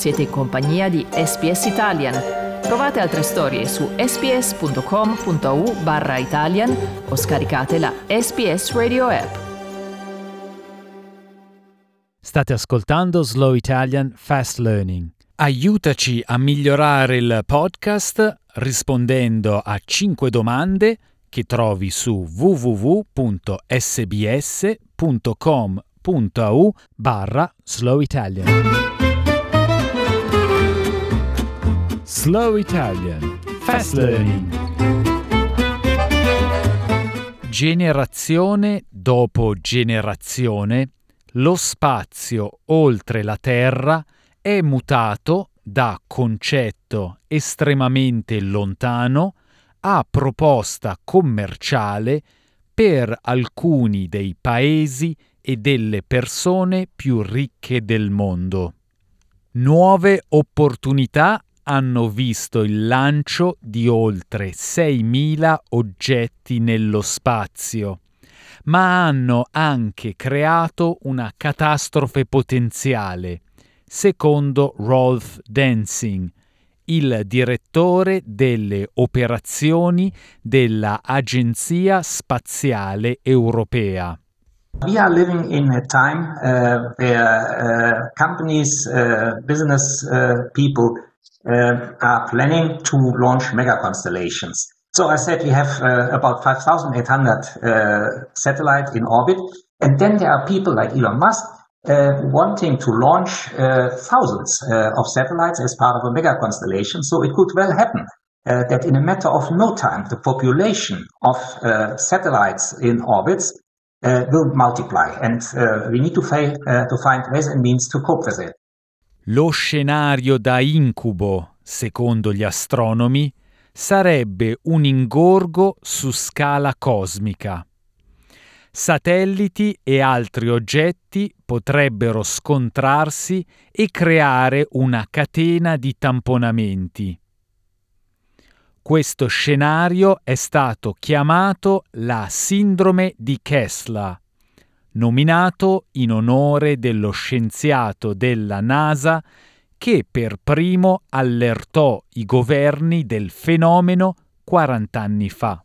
Siete in compagnia di SPS Italian. Trovate altre storie su sps.com.au barra Italian o scaricate la SPS Radio app. State ascoltando Slow Italian Fast Learning. Aiutaci a migliorare il podcast rispondendo a 5 domande che trovi su www.sbs.com.au barra Slow Italian. Slow Italian Fast Learning Generazione dopo generazione lo spazio oltre la Terra è mutato da concetto estremamente lontano a proposta commerciale per alcuni dei paesi e delle persone più ricche del mondo. Nuove opportunità hanno visto il lancio di oltre 6.000 oggetti nello spazio, ma hanno anche creato una catastrofe potenziale, secondo Rolf Dancing, il direttore delle operazioni dell'Agenzia Spaziale Europea. We are living in a time uh, where uh, companies, uh, business uh, people are planning to launch mega constellations. So I said we have uh, about 5,800 satellites in orbit, and then there are people like Elon Musk uh, wanting to launch uh, thousands uh, of satellites as part of a mega constellation. So it could well happen that in a matter of no time, the population of satellites in orbits will multiply, and we need to, to find ways and means to cope with it. Lo scenario da incubo, secondo gli astronomi, sarebbe un ingorgo su scala cosmica satelliti e altri oggetti potrebbero scontrarsi e creare una catena di tamponamenti. Questo scenario è stato chiamato la sindrome di Kessler, nominato in onore dello scienziato della NASA che per primo allertò i governi del fenomeno 40 anni fa.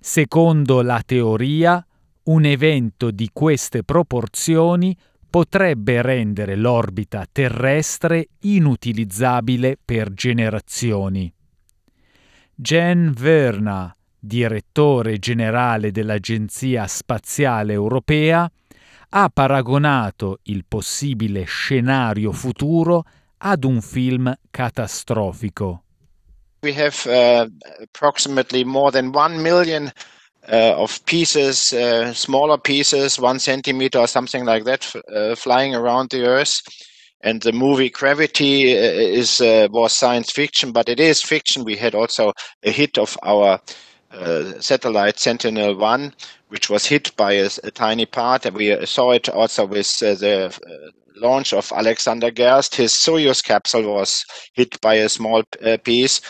Secondo la teoria, un evento di queste proporzioni potrebbe rendere l'orbita terrestre inutilizzabile per generazioni. Jen Verna, direttore generale dell'Agenzia Spaziale Europea, ha paragonato il possibile scenario futuro ad un film catastrofico. we have uh, approximately more than 1 million uh, of pieces, uh, smaller pieces, one centimeter or something like that, uh, flying around the Earth. And the movie Gravity uh, is uh, was science fiction, but it is fiction. We had also a hit of our Uh, satellite Sentinel One, which was hit by a, a tiny part, we uh, saw it also with uh, the launch of Alexander Gerst. His Soyuz capsule was hit by a small piece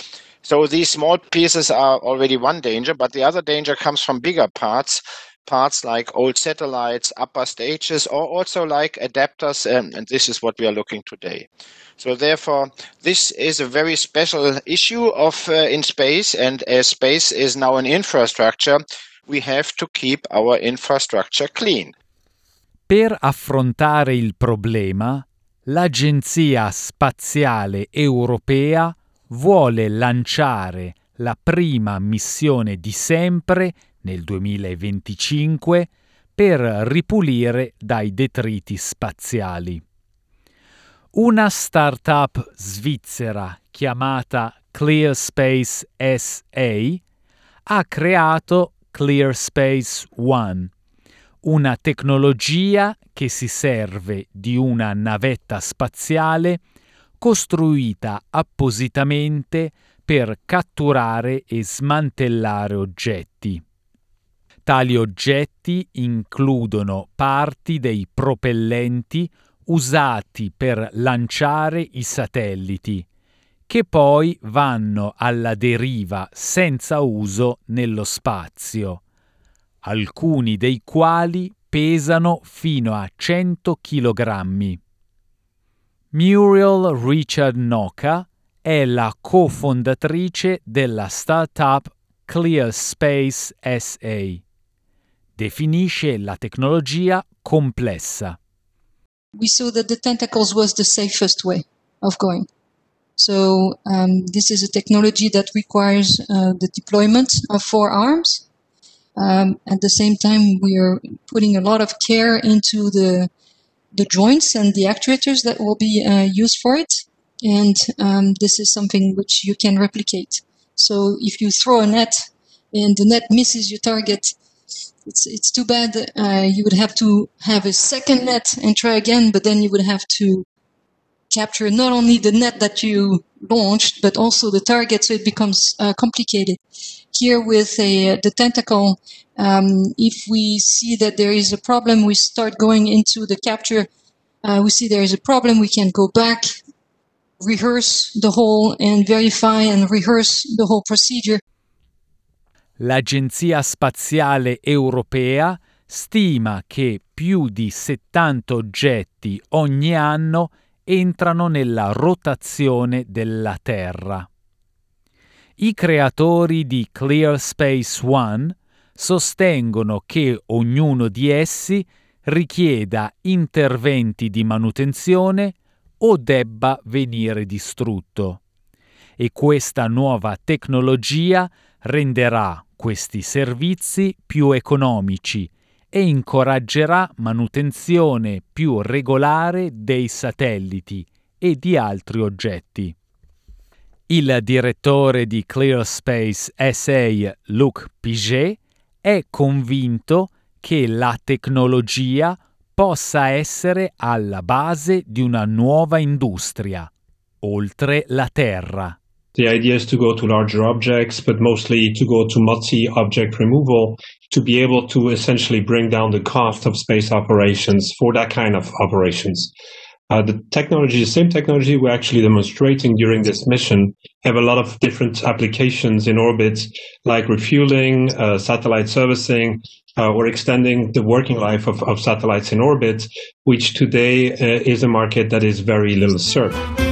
so these small pieces are already one danger, but the other danger comes from bigger parts, parts like old satellites, upper stages, or also like adapters, and this is what we are looking today. So therefore, this is a very special issue of uh, in space, and as space is now an infrastructure, we have to keep our infrastructure clean. Per affrontare il problema, l'Agenzia Spaziale Europea vuole lanciare la prima missione di sempre nel 2025 per ripulire dai detriti spaziali. Una startup svizzera chiamata ClearSpace SA ha creato ClearSpace One, una tecnologia che si serve di una navetta spaziale costruita appositamente per catturare e smantellare oggetti. Tali oggetti includono parti dei propellenti usati per lanciare i satelliti, che poi vanno alla deriva senza uso nello spazio, alcuni dei quali pesano fino a 100 kg. Muriel Richard Noca è la cofondatrice della startup ClearSpace SA. Definisce la tecnologia complessa. We saw that the tentacles was the safest way of going. So um, this is a technology that requires uh, the deployment of four arms. Um, at the same time, we are putting a lot of care into the the joints and the actuators that will be uh, used for it. And um, this is something which you can replicate. So if you throw a net and the net misses your target, it's it's too bad. Uh, you would have to have a second net and try again, but then you would have to capture not only the net that you launched, but also the target, so it becomes uh, complicated. Here with a, the tentacle, um, if we see that there is a problem, we start going into the capture. Uh, we see there is a problem, we can go back, rehearse the whole and verify and rehearse the whole procedure. L'Agenzia Spaziale Europea stima che più di 70 oggetti ogni anno entrano nella rotazione della Terra. I creatori di Clear Space One sostengono che ognuno di essi richieda interventi di manutenzione o debba venire distrutto. E questa nuova tecnologia renderà questi servizi più economici e incoraggerà manutenzione più regolare dei satelliti e di altri oggetti. Il direttore di ClearSpace SA, Luc Piget, è convinto che la tecnologia possa essere alla base di una nuova industria, oltre la Terra. The idea is to go to larger objects, but mostly to go to multi-object removal to be able to essentially bring down the cost of space operations for that kind of operations. Uh, the technology, the same technology we're actually demonstrating during this mission, have a lot of different applications in orbit, like refueling, uh, satellite servicing, uh, or extending the working life of, of satellites in orbit, which today uh, is a market that is very little served.